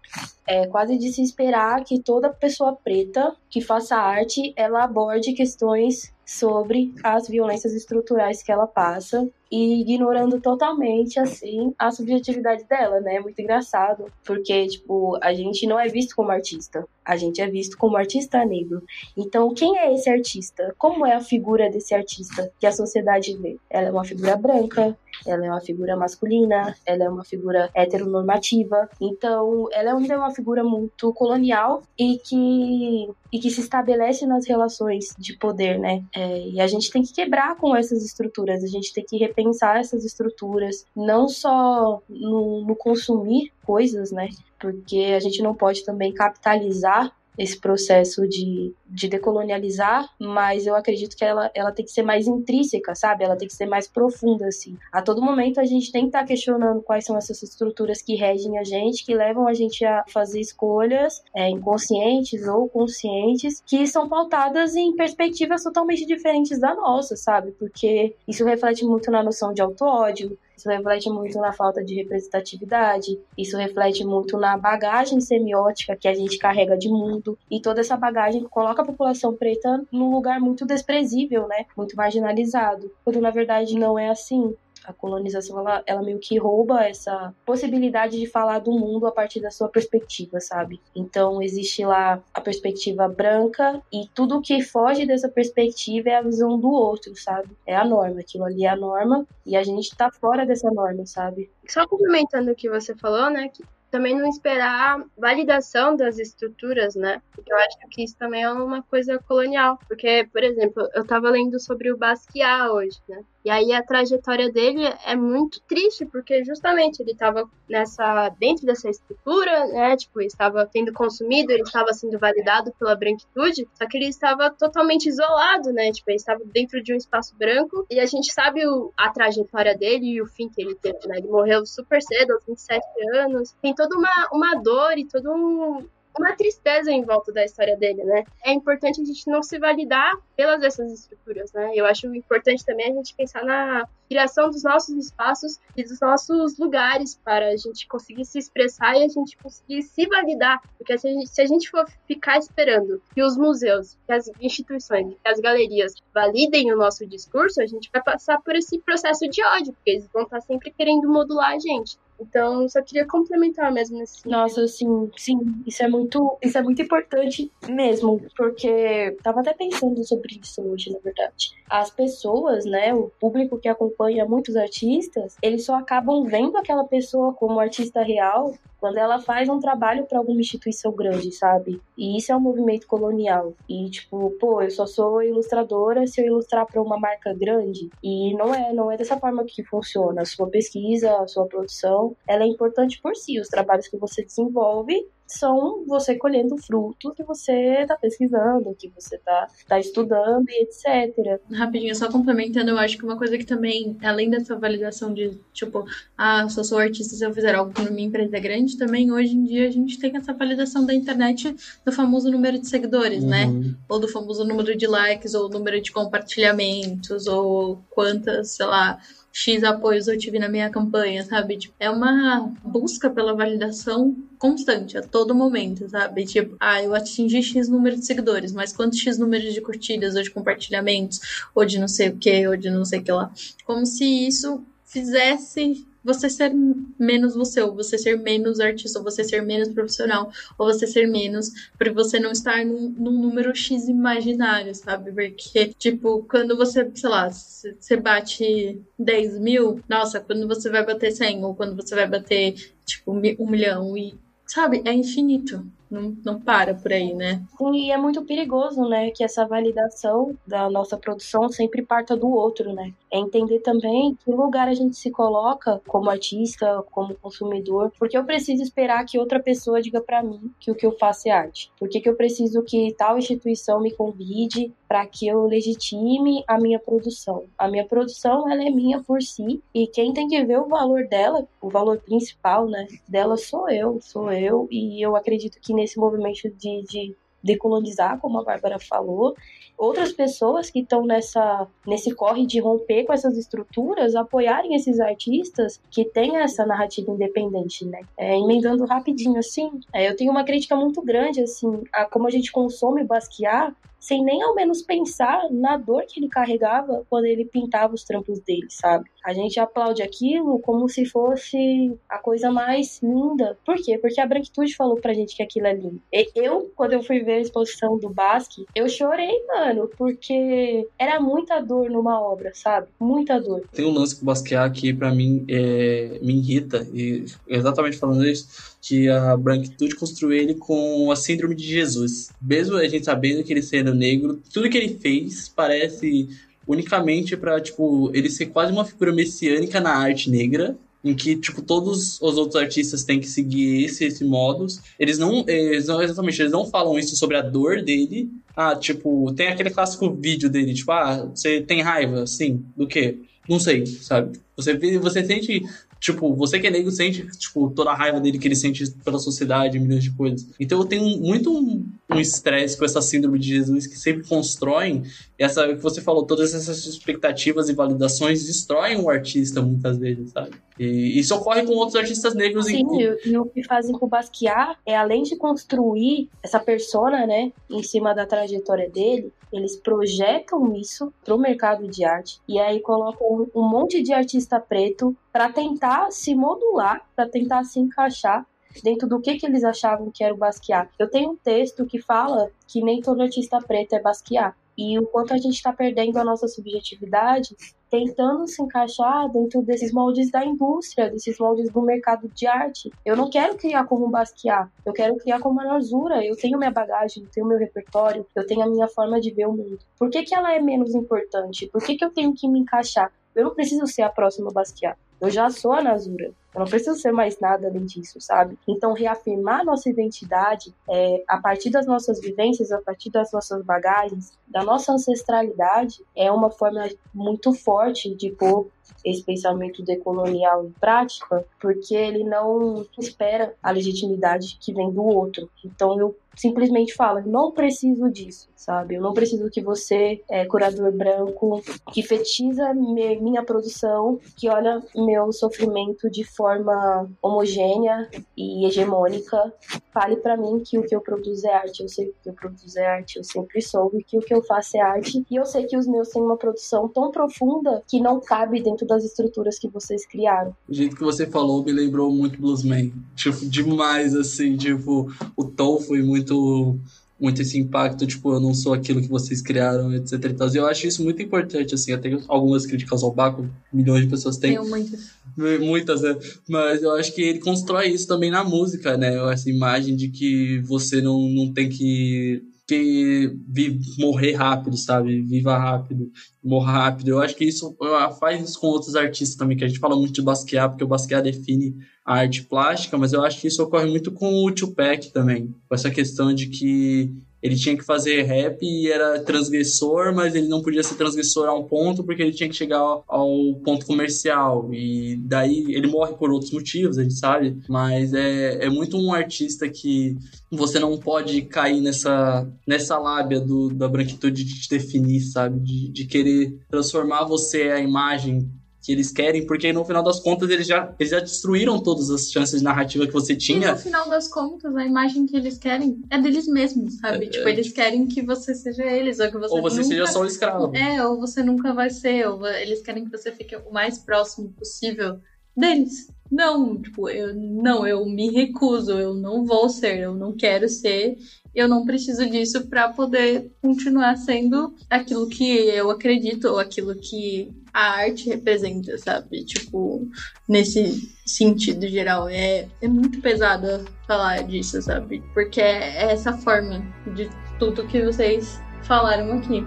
É quase de se esperar que toda pessoa preta que faça arte, ela aborde questões sobre as violências estruturais que ela passa e ignorando totalmente assim a subjetividade dela, né? É muito engraçado, porque tipo, a gente não é visto como artista, a gente é visto como artista negro. Então, quem é esse artista? Como é a figura desse artista que a sociedade vê? Ela é uma figura branca, ela é uma figura masculina, ela é uma figura heteronormativa. Então, ela ainda é uma figura muito colonial e que e que se estabelece nas relações de poder, né? É, e a gente tem que quebrar com essas estruturas, a gente tem que repensar essas estruturas, não só no, no consumir coisas, né? Porque a gente não pode também capitalizar esse processo de, de decolonializar, mas eu acredito que ela, ela tem que ser mais intrínseca, sabe? Ela tem que ser mais profunda, assim. A todo momento a gente tem que estar tá questionando quais são essas estruturas que regem a gente, que levam a gente a fazer escolhas é, inconscientes ou conscientes, que são pautadas em perspectivas totalmente diferentes da nossa, sabe? Porque isso reflete muito na noção de auto-ódio, isso reflete muito na falta de representatividade, isso reflete muito na bagagem semiótica que a gente carrega de mundo. E toda essa bagagem coloca a população preta num lugar muito desprezível, né? Muito marginalizado, quando na verdade não é assim a colonização ela, ela meio que rouba essa possibilidade de falar do mundo a partir da sua perspectiva, sabe? Então existe lá a perspectiva branca e tudo que foge dessa perspectiva é a visão do outro, sabe? É a norma, aquilo ali é a norma e a gente tá fora dessa norma, sabe? Só complementando o que você falou, né? Que também não esperar validação das estruturas, né? Porque eu acho que isso também é uma coisa colonial. Porque, por exemplo, eu estava lendo sobre o Basquiat hoje, né? E aí a trajetória dele é muito triste, porque justamente ele estava nessa dentro dessa estrutura, né? Tipo, estava sendo consumido, ele estava sendo validado pela branquitude, só que ele estava totalmente isolado, né? Tipo, ele estava dentro de um espaço branco e a gente sabe o, a trajetória dele e o fim que ele teve, né? Ele morreu super cedo, aos 27 anos. Tem toda uma, uma dor e todo um, uma tristeza em volta da história dele, né? É importante a gente não se validar pelas essas estruturas, né? Eu acho importante também a gente pensar na criação dos nossos espaços e dos nossos lugares para a gente conseguir se expressar e a gente conseguir se validar. Porque se a gente, se a gente for ficar esperando que os museus, que as instituições, que as galerias validem o nosso discurso, a gente vai passar por esse processo de ódio, porque eles vão estar sempre querendo modular a gente. Então, só queria complementar mesmo nesse Nossa, sim, sim, isso é muito, isso é muito importante mesmo, porque tava até pensando sobre isso hoje, na verdade. As pessoas, né, o público que acompanha muitos artistas, eles só acabam vendo aquela pessoa como artista real quando ela faz um trabalho para alguma instituição grande, sabe? E isso é um movimento colonial. E tipo, pô, eu só sou ilustradora se eu ilustrar para uma marca grande. E não é, não é dessa forma que funciona. A sua pesquisa, a sua produção, ela é importante por si. Os trabalhos que você desenvolve são você colhendo frutos que você está pesquisando, que você está tá estudando e etc. Rapidinho, só complementando, eu acho que uma coisa que também, além dessa validação de, tipo, ah, só sou artista se eu fizer algo que minha empresa é grande, também hoje em dia a gente tem essa validação da internet do famoso número de seguidores, né? uhum. né? Ou do famoso número de likes, ou número de compartilhamentos, ou quantas, sei lá, X apoios eu tive na minha campanha, sabe? Tipo, é uma busca pela validação constante, a todo momento, sabe? Tipo, ah, eu atingi X número de seguidores, mas quantos X números de curtidas ou de compartilhamentos, ou de não sei o que, ou de não sei o que lá. Como se isso fizesse você ser menos você, ou você ser menos artista, ou você ser menos profissional, ou você ser menos, por você não estar num, num número X imaginário, sabe? Porque, tipo, quando você, sei lá, você bate 10 mil, nossa, quando você vai bater 100, ou quando você vai bater, tipo, um milhão, e, sabe? É infinito não, não para por aí, né? E é muito perigoso, né, que essa validação da nossa produção sempre parta do outro, né? É entender também que lugar a gente se coloca como artista, como consumidor, porque eu preciso esperar que outra pessoa diga para mim que o que eu faço é arte. Por que, que eu preciso que tal instituição me convide para que eu legitime a minha produção? A minha produção, ela é minha por si, e quem tem que ver o valor dela, o valor principal, né, dela sou eu, sou eu, e eu acredito que nesse movimento de, de decolonizar, como a Bárbara falou, outras pessoas que estão nessa nesse corre de romper com essas estruturas apoiarem esses artistas que têm essa narrativa independente, né? É, emendando rapidinho assim, é, eu tenho uma crítica muito grande assim a como a gente consome Basquiat sem nem ao menos pensar na dor que ele carregava quando ele pintava os trampos dele, sabe? A gente aplaude aquilo como se fosse a coisa mais linda. Por quê? Porque a branquitude falou pra gente que aquilo é lindo. E eu, quando eu fui ver a exposição do Basque, eu chorei, mano, porque era muita dor numa obra, sabe? Muita dor. Tem um lance com o Basquiat que pra mim é, me irrita, e exatamente falando isso, que a branquitude construiu ele com a síndrome de Jesus. Mesmo a gente sabendo que ele sendo negro, tudo que ele fez parece unicamente para tipo ele ser quase uma figura messiânica na arte negra em que tipo todos os outros artistas têm que seguir esse esse modus. Eles não eles não exatamente eles não falam isso sobre a dor dele. Ah tipo tem aquele clássico vídeo dele tipo ah você tem raiva? Sim. Do que não sei sabe? Você você sente Tipo, você que é negro sente, tipo, toda a raiva dele que ele sente pela sociedade, milhões de coisas. Então eu tenho muito um estresse um com essa síndrome de Jesus que sempre constroem essa que você falou, todas essas expectativas e validações destroem o artista muitas vezes, sabe? E isso ocorre com outros artistas negros. Sim, em... e o que fazem com o Basquiat é além de construir essa persona, né, em cima da trajetória dele, eles projetam isso para o mercado de arte e aí colocam um monte de artista preto para tentar se modular, para tentar se encaixar dentro do que, que eles achavam que era o Basquiat. Eu tenho um texto que fala que nem todo artista preto é Basquiat e o quanto a gente está perdendo a nossa subjetividade tentando se encaixar dentro desses moldes da indústria, desses moldes do mercado de arte. Eu não quero criar como um Basquiat, eu quero criar como uma Nazura. Eu tenho minha bagagem, eu tenho meu repertório, eu tenho a minha forma de ver o mundo. Por que, que ela é menos importante? Por que, que eu tenho que me encaixar? Eu não preciso ser a próxima Basquiat. Eu já sou a Nazura. Eu não preciso ser mais nada além disso, sabe? Então, reafirmar nossa identidade é, a partir das nossas vivências, a partir das nossas bagagens, da nossa ancestralidade, é uma forma muito forte de pôr esse pensamento decolonial em prática, porque ele não espera a legitimidade que vem do outro. Então, eu simplesmente falo, não preciso disso, sabe? Eu não preciso que você, é, curador branco, que fetiza minha produção, que olha meu sofrimento de forma homogênea e hegemônica, fale para mim que o que eu produzo é arte. Eu sei que o que eu produzo é arte, eu sempre soube que o que eu faço é arte. E eu sei que os meus têm uma produção tão profunda que não cabe dentro das estruturas que vocês criaram. O jeito que você falou me lembrou muito Bluesman. Tipo, demais, assim, tipo, o tom foi muito muito esse impacto, tipo, eu não sou aquilo que vocês criaram, etc e tal. E eu acho isso muito importante, assim, eu tenho algumas críticas ao Baco, milhões de pessoas têm. Tenho muitas. Muitas, né? Mas eu acho que ele constrói isso também na música, né? Essa imagem de que você não, não tem que que vive, morrer rápido, sabe? Viva rápido, morra rápido. Eu acho que isso faz isso com outros artistas também, que a gente fala muito de Basquiat, porque o Basquiat define a arte plástica, mas eu acho que isso ocorre muito com o Tupac também, com essa questão de que ele tinha que fazer rap e era transgressor, mas ele não podia ser transgressor a um ponto porque ele tinha que chegar ao, ponto comercial. E daí ele morre por outros motivos, a gente sabe. Mas é, é muito um artista que você não pode cair nessa, nessa lábia do, da branquitude de te definir, sabe? De, de querer transformar você a imagem que eles querem, porque no final das contas eles já, eles já destruíram todas as chances de narrativa que você E tinha. no final das contas, a imagem que eles querem é deles mesmos, sabe? É, tipo, é, eles querem que você seja eles, ou que você Ou você nunca... seja só o escravo. É, ou você nunca vai ser, ou eles querem que você fique o mais próximo possível deles. Não, tipo, eu não, eu me recuso, eu não vou ser, eu não quero ser, eu não preciso disso pra poder continuar sendo aquilo que eu acredito ou aquilo que a arte representa, sabe? Tipo, nesse sentido geral. É, é muito pesado falar disso, sabe? Porque é essa forma de tudo que vocês falaram aqui.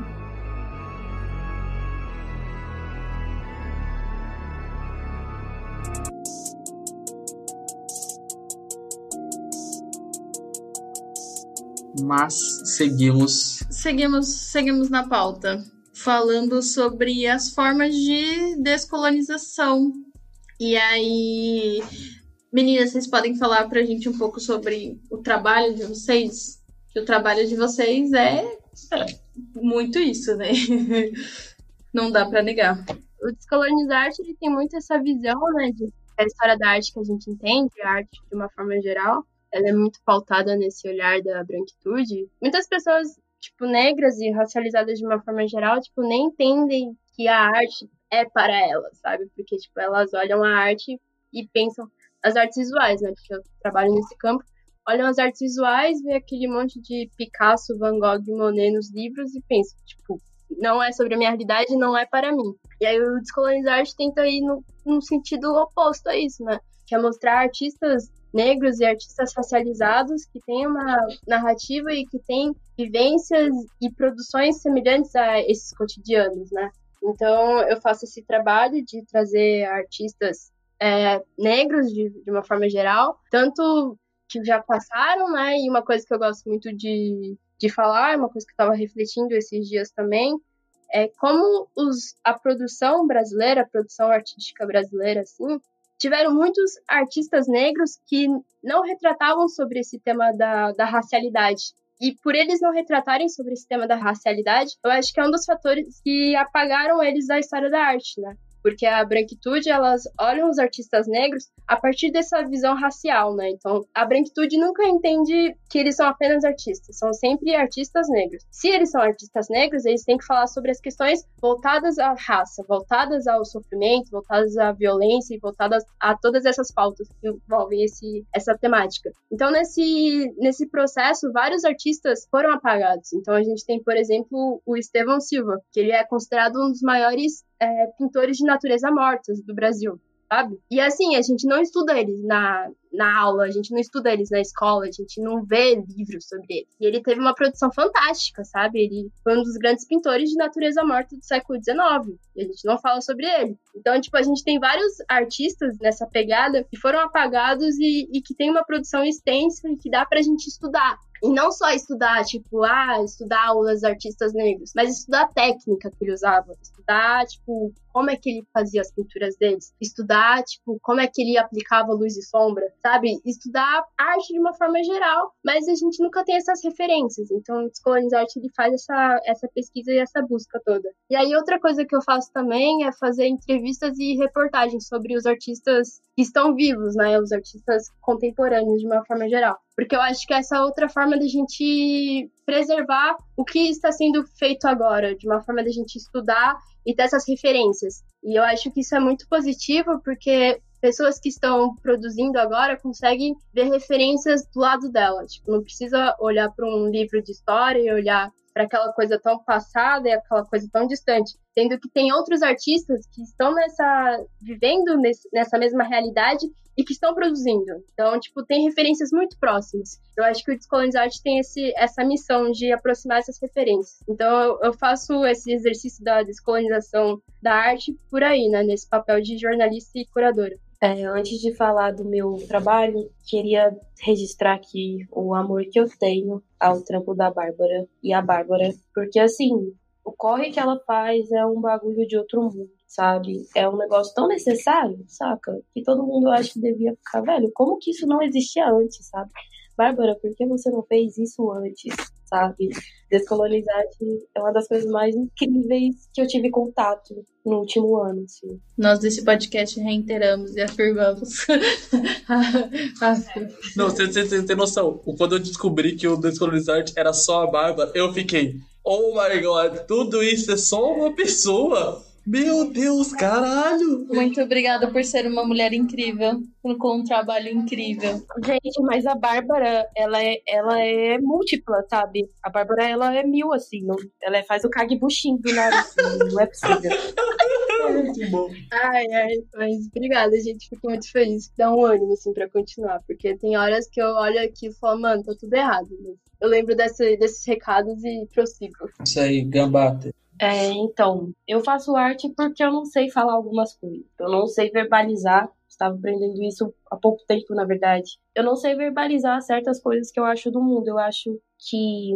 Mas seguimos. Seguimos, seguimos na pauta, falando sobre as formas de descolonização. E aí, meninas, vocês podem falar pra gente um pouco sobre o trabalho de vocês? Que o trabalho de vocês é, é muito isso, né? Não dá pra negar. O Descolonizar Arte ele tem muito essa visão, né, de a história da arte que a gente entende, a arte de uma forma geral, ela é muito pautada nesse olhar da branquitude. Muitas pessoas, tipo, negras e racializadas de uma forma geral, tipo, nem entendem que a arte é para elas, sabe? Porque, tipo, elas olham a arte e pensam as artes visuais, né? Porque eu trabalho nesse campo. Olham as artes visuais, vê aquele monte de Picasso, Van Gogh, Monet nos livros e pensam, tipo, não é sobre a minha realidade, não é para mim. E aí o Descolonizar Arte tenta ir no, no sentido oposto a isso, né? Que é mostrar artistas negros e artistas racializados que têm uma narrativa e que têm vivências e produções semelhantes a esses cotidianos, né? Então eu faço esse trabalho de trazer artistas é, negros de, de uma forma geral, tanto que já passaram, né? E uma coisa que eu gosto muito de, de falar, uma coisa que eu estava refletindo esses dias também, é como os, a produção brasileira, a produção artística brasileira, assim, tiveram muitos artistas negros que não retratavam sobre esse tema da, da racialidade. E por eles não retratarem sobre esse tema da racialidade, eu acho que é um dos fatores que apagaram eles da história da arte, né? Porque a branquitude, elas olham os artistas negros a partir dessa visão racial, né? Então, a branquitude nunca entende que eles são apenas artistas, são sempre artistas negros. Se eles são artistas negros, eles têm que falar sobre as questões voltadas à raça, voltadas ao sofrimento, voltadas à violência e voltadas a todas essas pautas que envolvem esse, essa temática. Então, nesse, nesse processo, vários artistas foram apagados. Então, a gente tem, por exemplo, o Estevão Silva, que ele é considerado um dos maiores é, pintores de natureza mortas do Brasil, sabe? E assim, a gente não estuda eles na, na aula, a gente não estuda eles na escola, a gente não vê livros sobre eles. E ele teve uma produção fantástica, sabe? Ele foi um dos grandes pintores de natureza morta do século XIX. E a gente não fala sobre ele. Então, tipo, a gente tem vários artistas nessa pegada que foram apagados e, e que tem uma produção extensa e que dá pra gente estudar. E não só estudar, tipo, ah, estudar aulas artistas negros, mas estudar a técnica que ele usava. Estudar, tipo, como é que ele fazia as pinturas deles. Estudar, tipo, como é que ele aplicava luz e sombra, sabe? Estudar arte de uma forma geral, mas a gente nunca tem essas referências. Então, o Descolonizar Arte, ele faz essa, essa pesquisa e essa busca toda. E aí, outra coisa que eu faço também é fazer entrevistas e reportagens sobre os artistas que estão vivos, né? Os artistas contemporâneos, de uma forma geral. Porque eu acho que essa é outra forma da gente preservar o que está sendo feito agora, de uma forma da gente estudar e ter essas referências. E eu acho que isso é muito positivo, porque pessoas que estão produzindo agora conseguem ver referências do lado dela. Tipo, não precisa olhar para um livro de história e olhar para aquela coisa tão passada e aquela coisa tão distante, sendo que tem outros artistas que estão nessa vivendo nesse, nessa mesma realidade e que estão produzindo. Então, tipo, tem referências muito próximas. Eu acho que o Descolonizar tem esse, essa missão de aproximar essas referências. Então, eu faço esse exercício da descolonização da arte por aí, né, nesse papel de jornalista e curadora. É, antes de falar do meu trabalho, queria registrar aqui o amor que eu tenho ao trampo da Bárbara e a Bárbara, porque assim, o corre que ela faz é um bagulho de outro mundo, sabe? É um negócio tão necessário, saca? Que todo mundo acha que devia ficar, velho, como que isso não existia antes, sabe? Bárbara, por que você não fez isso antes? Sabe? Descolonizar é uma das coisas mais incríveis que eu tive contato no último ano. Assim. Nós desse podcast reiteramos e afirmamos. não, você, você tem noção. Quando eu descobri que o Descolonizar era só a Bárbara, eu fiquei. Oh my god, tudo isso é só uma pessoa? Meu Deus, caralho! Muito obrigada por ser uma mulher incrível, com um trabalho incrível. Gente, mas a Bárbara, ela é, ela é múltipla, sabe? A Bárbara, ela é mil, assim. Não, ela faz o Kagebushin do Naruto, não é possível. Muito bom. Ai, ai, mas obrigada, gente. Fico muito feliz. Dá um ânimo, assim, pra continuar. Porque tem horas que eu olho aqui e falo, mano, tá tudo errado. Mas eu lembro desse, desses recados e prossigo. Isso aí, gambate. É, então, eu faço arte porque eu não sei falar algumas coisas. Eu não sei verbalizar. Estava aprendendo isso há pouco tempo, na verdade. Eu não sei verbalizar certas coisas que eu acho do mundo. Eu acho que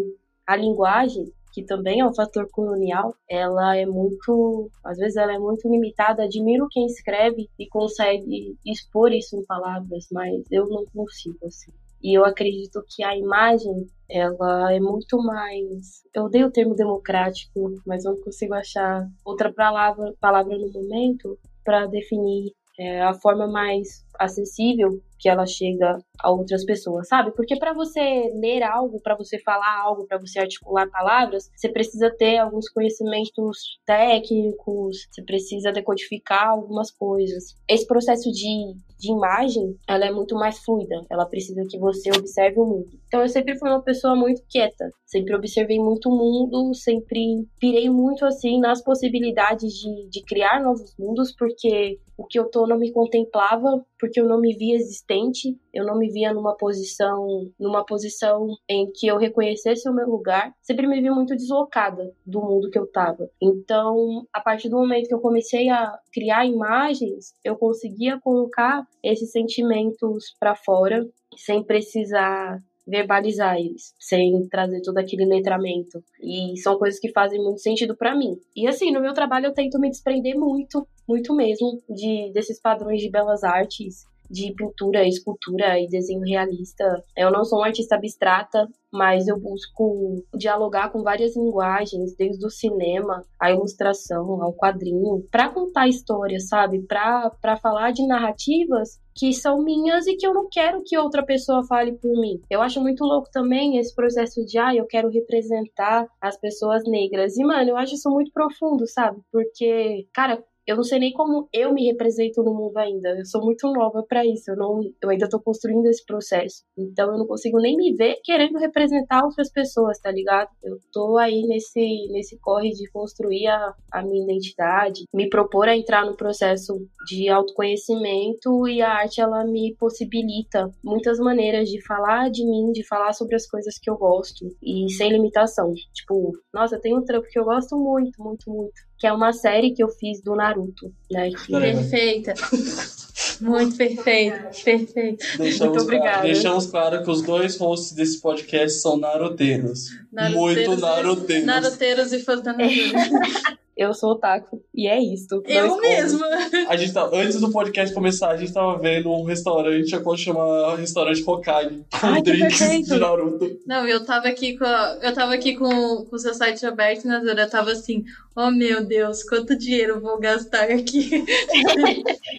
a linguagem, que também é um fator colonial, ela é muito, às vezes ela é muito limitada. Admiro quem escreve e consegue expor isso em palavras, mas eu não consigo assim. E eu acredito que a imagem, ela é muito mais. Eu odeio o termo democrático, mas não consigo achar outra palavra, palavra no momento para definir é, a forma mais acessível que ela chega a outras pessoas, sabe? Porque para você ler algo, para você falar algo, para você articular palavras, você precisa ter alguns conhecimentos técnicos, você precisa decodificar algumas coisas. Esse processo de, de imagem, ela é muito mais fluida, ela precisa que você observe o mundo. Então eu sempre fui uma pessoa muito quieta, sempre observei muito o mundo, sempre pirei muito assim nas possibilidades de, de criar novos mundos, porque o que eu tô não me contemplava, porque eu não me via existente, eu não me via numa posição, numa posição em que eu reconhecesse o meu lugar. Sempre me vi muito deslocada do mundo que eu tava. Então, a partir do momento que eu comecei a criar imagens, eu conseguia colocar esses sentimentos para fora sem precisar verbalizar eles, sem trazer todo aquele letramento. E são coisas que fazem muito sentido para mim. E assim, no meu trabalho eu tento me desprender muito, muito mesmo de desses padrões de belas artes de pintura, escultura e desenho realista. Eu não sou uma artista abstrata, mas eu busco dialogar com várias linguagens, desde o cinema, a ilustração, ao quadrinho, para contar histórias, sabe? Para falar de narrativas que são minhas e que eu não quero que outra pessoa fale por mim. Eu acho muito louco também esse processo de, ah, eu quero representar as pessoas negras. E, mano, eu acho isso muito profundo, sabe? Porque, cara, eu não sei nem como eu me represento no mundo ainda. Eu sou muito nova para isso. Eu não, eu ainda tô construindo esse processo. Então eu não consigo nem me ver querendo representar outras pessoas, tá ligado? Eu tô aí nesse nesse corre de construir a, a minha identidade, me propor a entrar no processo de autoconhecimento e a arte ela me possibilita muitas maneiras de falar de mim, de falar sobre as coisas que eu gosto e sem limitação. Tipo, nossa, tem um trampo que eu gosto muito, muito, muito que é uma série que eu fiz do Naruto, né? Que... Perfeita. Muito perfeita, perfeita. Deixamos Muito obrigada. Claro, deixamos claro que os dois hosts desse podcast são naroteiros. naroteiros Muito naroteiros. Naroteiros e fãs da Eu sou otaku. E é isso. Eu mesma. A gente tá, antes do podcast começar, a gente tava vendo um restaurante, a chama restaurante Hokage, com Ai, drinks de Naruto. Não, eu tava aqui com a, eu tava aqui com, com o seu site aberto, né, Eu tava assim, oh meu Deus, quanto dinheiro eu vou gastar aqui.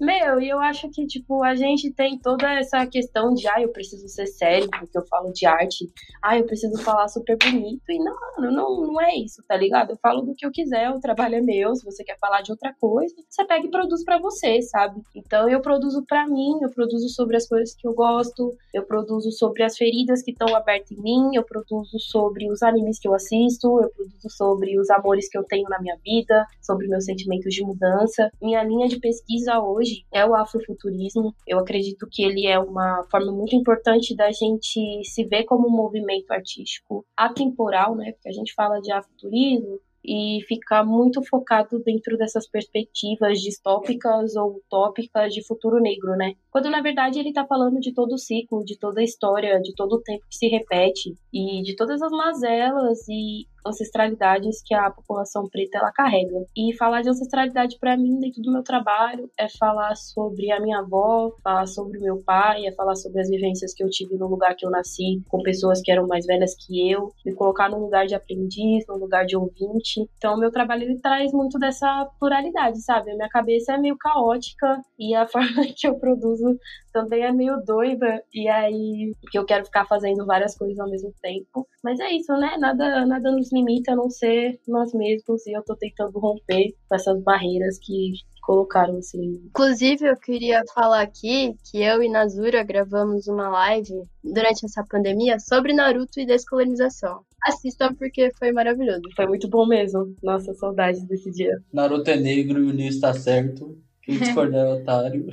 Meu, e eu acho que, tipo, a gente tem toda essa questão de, ah, eu preciso ser sério porque eu falo de arte, ah, eu preciso falar super bonito, e não, não, não é isso, tá ligado? Eu falo do que eu quiser, o trabalho é meu, se você quer falar de outra coisa, você pega e produz para você, sabe? Então eu produzo para mim, eu produzo sobre as coisas que eu gosto, eu produzo sobre as feridas que estão abertas em mim, eu produzo sobre os animes que eu assisto, eu produzo sobre os amores que eu tenho na minha vida, sobre meus sentimentos de mudança. Minha linha de pesquisa hoje hoje é o afrofuturismo. Eu acredito que ele é uma forma muito importante da gente se ver como um movimento artístico atemporal, né? Porque a gente fala de afrofuturismo, e ficar muito focado dentro dessas perspectivas distópicas ou utópicas de futuro negro, né? Quando na verdade ele está falando de todo o ciclo, de toda a história, de todo o tempo que se repete e de todas as mazelas e ancestralidades que a população preta ela carrega. E falar de ancestralidade para mim dentro do meu trabalho é falar sobre a minha avó, falar sobre o meu pai, é falar sobre as vivências que eu tive no lugar que eu nasci, com pessoas que eram mais velhas que eu, me colocar no lugar de aprendiz, no lugar de ouvinte. Então, meu trabalho ele traz muito dessa pluralidade, sabe? A minha cabeça é meio caótica e a forma que eu produzo também é meio doida e aí que eu quero ficar fazendo várias coisas ao mesmo tempo. Mas é isso, né? Nada, nada limita a não ser nós mesmos e eu tô tentando romper com essas barreiras que colocaram assim. Inclusive, eu queria falar aqui que eu e Nazura gravamos uma live durante essa pandemia sobre Naruto e descolonização. Assistam porque foi maravilhoso. Foi muito bom mesmo. Nossa, saudades desse dia. Naruto é negro e o Neo está certo. Quem discordar é otário.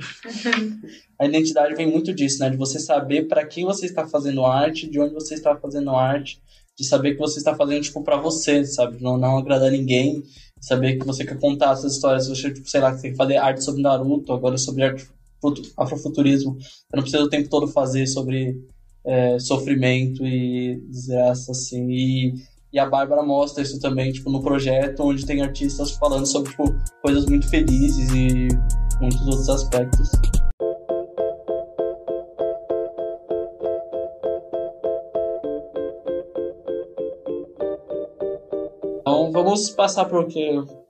a identidade vem muito disso, né? De você saber para quem você está fazendo arte, de onde você está fazendo arte, de saber que você está fazendo, tipo, para você, sabe? Não, não agradar ninguém, saber que você quer contar essas histórias. Você, tipo, sei lá, que tem que fazer arte sobre Naruto, agora sobre arte, afrofuturismo. Você não precisa o tempo todo fazer sobre é, sofrimento e desgraça, assim. E, e a Bárbara mostra isso também, tipo, no projeto, onde tem artistas falando sobre, tipo, coisas muito felizes e muitos outros aspectos. Vamos passar por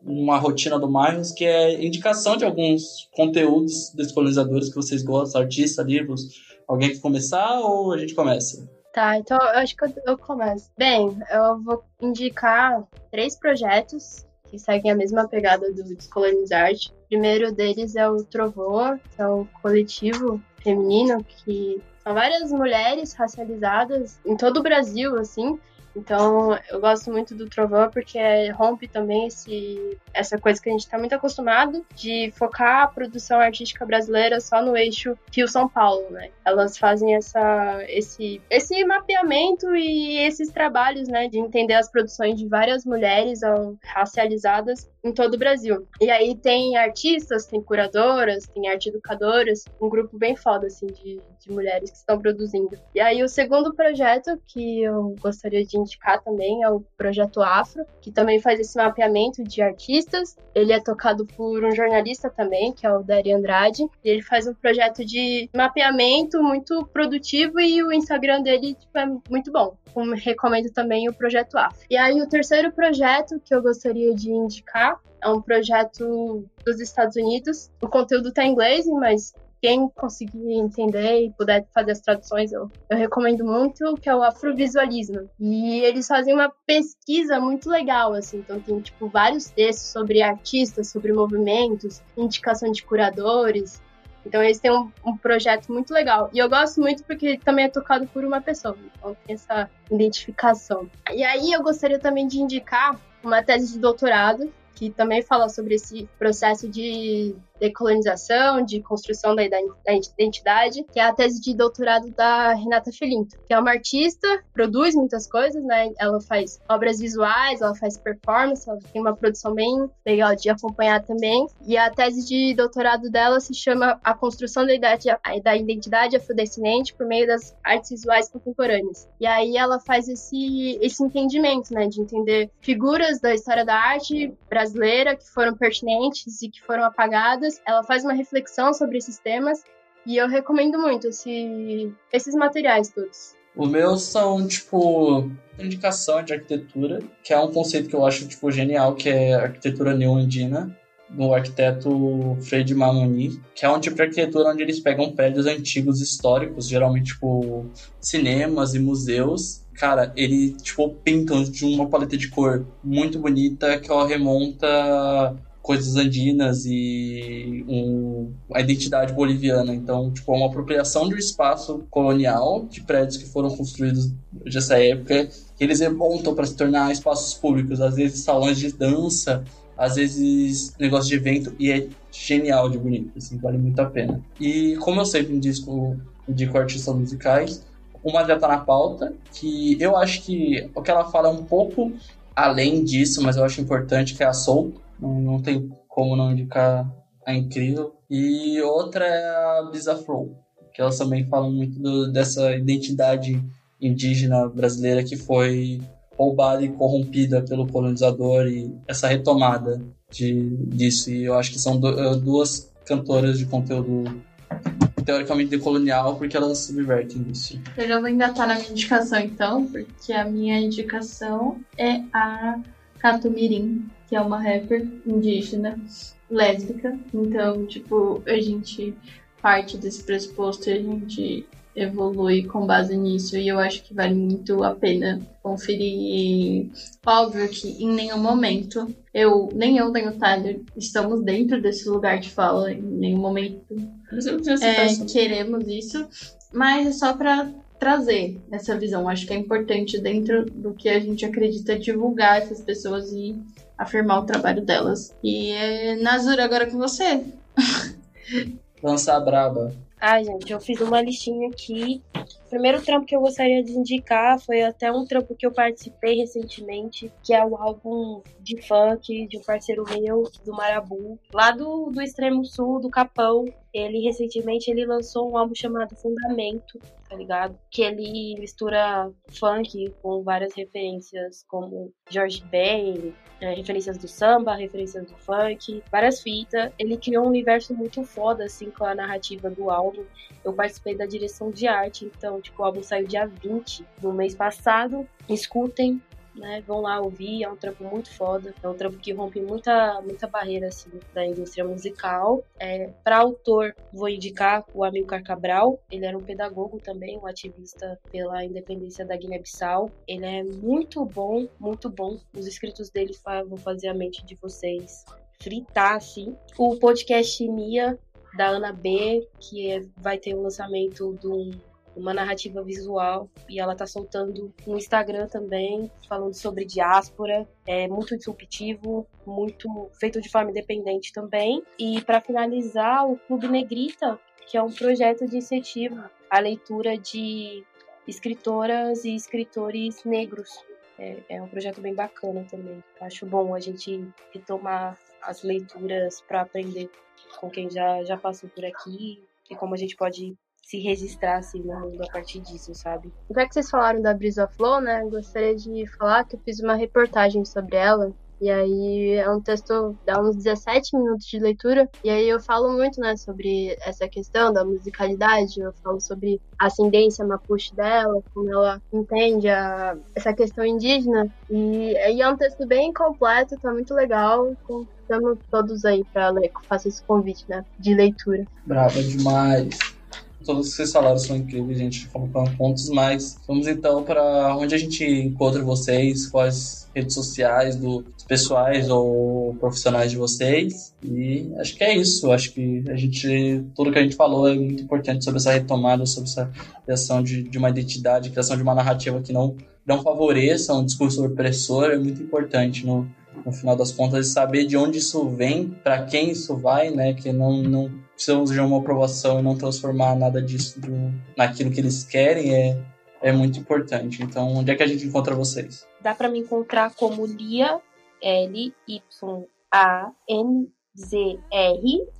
uma rotina do Marcos, que é indicação de alguns conteúdos descolonizadores que vocês gostam, artistas, livros. Alguém quer começar ou a gente começa? Tá, então eu acho que eu, começo. Bem, eu vou indicar três projetos que seguem a mesma pegada do Descolonizarte. O primeiro deles é o Trovoa, que é um coletivo feminino que são várias mulheres racializadas em todo o Brasil, assim, então, eu gosto muito do Trovão porque rompe também esse, essa coisa que a gente está muito acostumado de focar a produção artística brasileira só no eixo Rio-São Paulo, né? Elas fazem essa, esse, esse mapeamento e esses trabalhos, né, de entender as produções de várias mulheres racializadas em todo o Brasil. E aí tem artistas, tem curadoras, tem arte educadoras, um grupo bem foda, assim, de, de mulheres que estão produzindo. E aí o segundo projeto que eu gostaria de indicar também é o Projeto Afro, que também faz esse mapeamento de artistas. Ele é tocado por um jornalista também, que é o Dari Andrade, ele faz um projeto de mapeamento muito produtivo e o Instagram dele tipo, é muito bom. Eu recomendo também o Projeto Afro. E aí o terceiro projeto que eu gostaria de indicar é um projeto dos Estados Unidos. O conteúdo está em inglês, mas quem conseguir entender e puder fazer as traduções, eu, eu recomendo muito, que é o afrovisualismo. E eles fazem uma pesquisa muito legal, assim, então tem, tipo, vários textos sobre artistas, sobre movimentos, indicação de curadores, então eles têm um, um, projeto muito legal. E eu gosto muito porque também é tocado por uma pessoa. Então tem essa identificação. E aí eu gostaria também de indicar uma tese de doutorado que também fala sobre esse processo de decolonização, de construção da identidade, que é a tese de doutorado da Renata Felinto, que é uma artista, produz muitas coisas, né? Ela faz obras visuais, ela faz performance, ela tem uma produção bem legal de acompanhar também. E a tese de doutorado dela se chama A Construção da Identidade, da identidade Afrodescendente por meio das artes visuais contemporâneas. E aí ela faz esse, esse entendimento, né? De entender figuras da história da arte brasileira que foram pertinentes e que foram apagadas ela faz uma reflexão sobre esses temas e eu recomendo muito esse, esses materiais todos. Os meus são, tipo, indicação de arquitetura, que é um conceito que eu acho, tipo, genial, que é arquitetura neoandina, do arquiteto Fred Mamoni, que é um tipo de arquitetura onde eles pegam prédios antigos históricos, geralmente, tipo, cinemas e museus, cara, ele, tipo, pintam de uma paleta de cor muito bonita que ela remonta coisas andinas e um, a identidade boliviana. Então, tipo, é uma apropriação de um espaço colonial, de prédios que foram construídos nessa época, que eles remontam para se tornar espaços públicos, às vezes salões de dança, às vezes negócio de evento, e é genial de bonito, assim, vale muito a pena. E como eu sempre indico, indico artistas musicais, uma já tá na pauta, que eu acho que o que ela fala é um pouco além disso, mas eu acho importante, que é a Soul, não, não tem como não indicar a incrível. E outra é a Brisa Flow, que elas também falam muito do, dessa identidade indígena brasileira que foi roubada e corrompida pelo colonizador e essa retomada de, disso. E eu acho que são do, duas cantoras de conteúdo teoricamente decolonial porque elas subvertem isso. Eu já vou engatar na minha indicação então, porque a minha indicação é a Catumirim, que é uma rapper indígena lésbica. Então, tipo, a gente parte desse pressuposto e a gente evolui com base nisso e eu acho que vale muito a pena conferir. Óbvio que em nenhum momento eu, nem eu nem o Tyler estamos dentro desse lugar de fala, em nenhum momento é, queremos isso, mas é só para trazer essa visão. Acho que é importante dentro do que a gente acredita divulgar essas pessoas e afirmar o trabalho delas. E é Nazura agora com você. Lançar braba. Ai, gente, eu fiz uma listinha aqui. O primeiro trampo que eu gostaria de indicar foi até um trampo que eu participei recentemente, que é o álbum de funk de um parceiro meu, do Marabu, lá do, do extremo sul, do Capão. Ele recentemente ele lançou um álbum chamado Fundamento, tá ligado? Que ele mistura funk com várias referências como George Ben, é, referências do samba, referências do funk, várias fitas. Ele criou um universo muito foda, assim, com a narrativa do álbum. Eu participei da direção de arte, então, tipo, o álbum saiu dia 20 do mês passado. Escutem, né? Vão lá ouvir, é um trampo muito foda, é um trampo que rompe muita, muita barreira assim, da indústria musical. É, Para autor, vou indicar o Amilcar Cabral, ele era um pedagogo também, um ativista pela independência da Guiné-Bissau. Ele é muito bom, muito bom. Os escritos dele vão fazer a mente de vocês fritar, assim. O podcast Mia, da Ana B, que é, vai ter o lançamento de um uma narrativa visual e ela tá soltando no Instagram também, falando sobre diáspora, é muito disruptivo, muito feito de forma independente também. E para finalizar, o Clube Negrita, que é um projeto de incentivo à leitura de escritoras e escritores negros. É, é um projeto bem bacana também. Acho bom a gente retomar as leituras para aprender com quem já, já passou por aqui e como a gente pode se registrar assim no mundo a partir disso, sabe? Já que vocês falaram da Brisa Flow, né, gostaria de falar que eu fiz uma reportagem sobre ela. E aí é um texto, dá uns 17 minutos de leitura. E aí eu falo muito, né, sobre essa questão da musicalidade. Eu falo sobre a ascendência mapuche dela, como ela entende a, essa questão indígena. E, e é um texto bem completo, tá muito legal. Convidamos todos aí para ler, faço esse convite, né, de leitura. Brava demais todos vocês falaram são incríveis, gente colocando pontos, mas vamos então para onde a gente encontra vocês, quais redes sociais do, dos pessoais ou profissionais de vocês. E acho que é isso. Acho que a gente, tudo que a gente falou é muito importante sobre essa retomada, sobre essa criação de, de uma identidade, criação de uma narrativa que não, não favoreça um discurso opressor, é muito importante no, no final das contas, saber de onde isso vem, para quem isso vai, né? Que não, não precisamos de uma aprovação e não transformar nada disso do, naquilo que eles querem é, é muito importante. Então, onde é que a gente encontra vocês? Dá para me encontrar como Lia, L-Y-A-N-Z-R,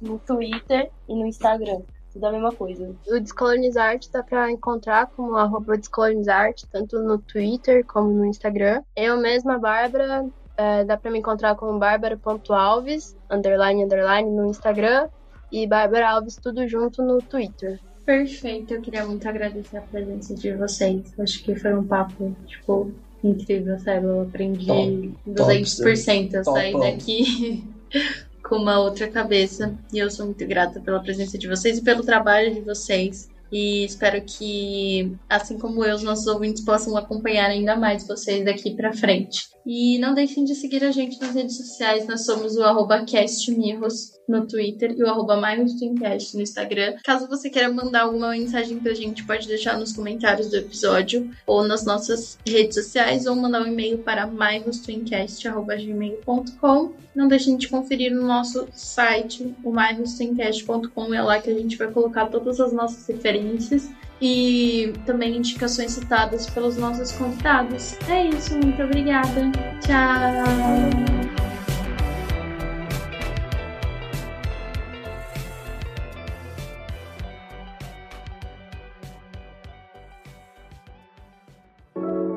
no Twitter e no Instagram. Tudo a mesma coisa. O Descolonizarte dá pra encontrar como arroba Descolonizarte, tanto no Twitter como no Instagram. Eu mesma, Bárbara, é, dá pra me encontrar como bárbara.alves, underline, underline, no Instagram. E Bárbara Alves, tudo junto no Twitter. Perfeito, eu queria muito agradecer a presença de vocês. Acho que foi um papo, tipo, incrível, sabe? Eu aprendi top, 200%. Top, eu saí top. daqui com uma outra cabeça. E eu sou muito grata pela presença de vocês e pelo trabalho de vocês. E espero que, assim como eu, os nossos ouvintes possam acompanhar ainda mais vocês daqui para frente. E não deixem de seguir a gente nas redes sociais. Nós somos o arroba castmirros no Twitter e o arroba no Instagram. Caso você queira mandar alguma mensagem pra gente, pode deixar nos comentários do episódio ou nas nossas redes sociais ou mandar um e-mail para myhostwincast.gmail.com Não deixem de conferir no nosso site, o myhostwincast.com. É lá que a gente vai colocar todas as nossas referências e também indicações citadas pelos nossos convidados. É isso, muito obrigada. Tchau!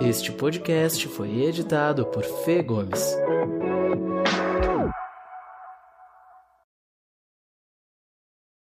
Este podcast foi editado por Fê Gomes.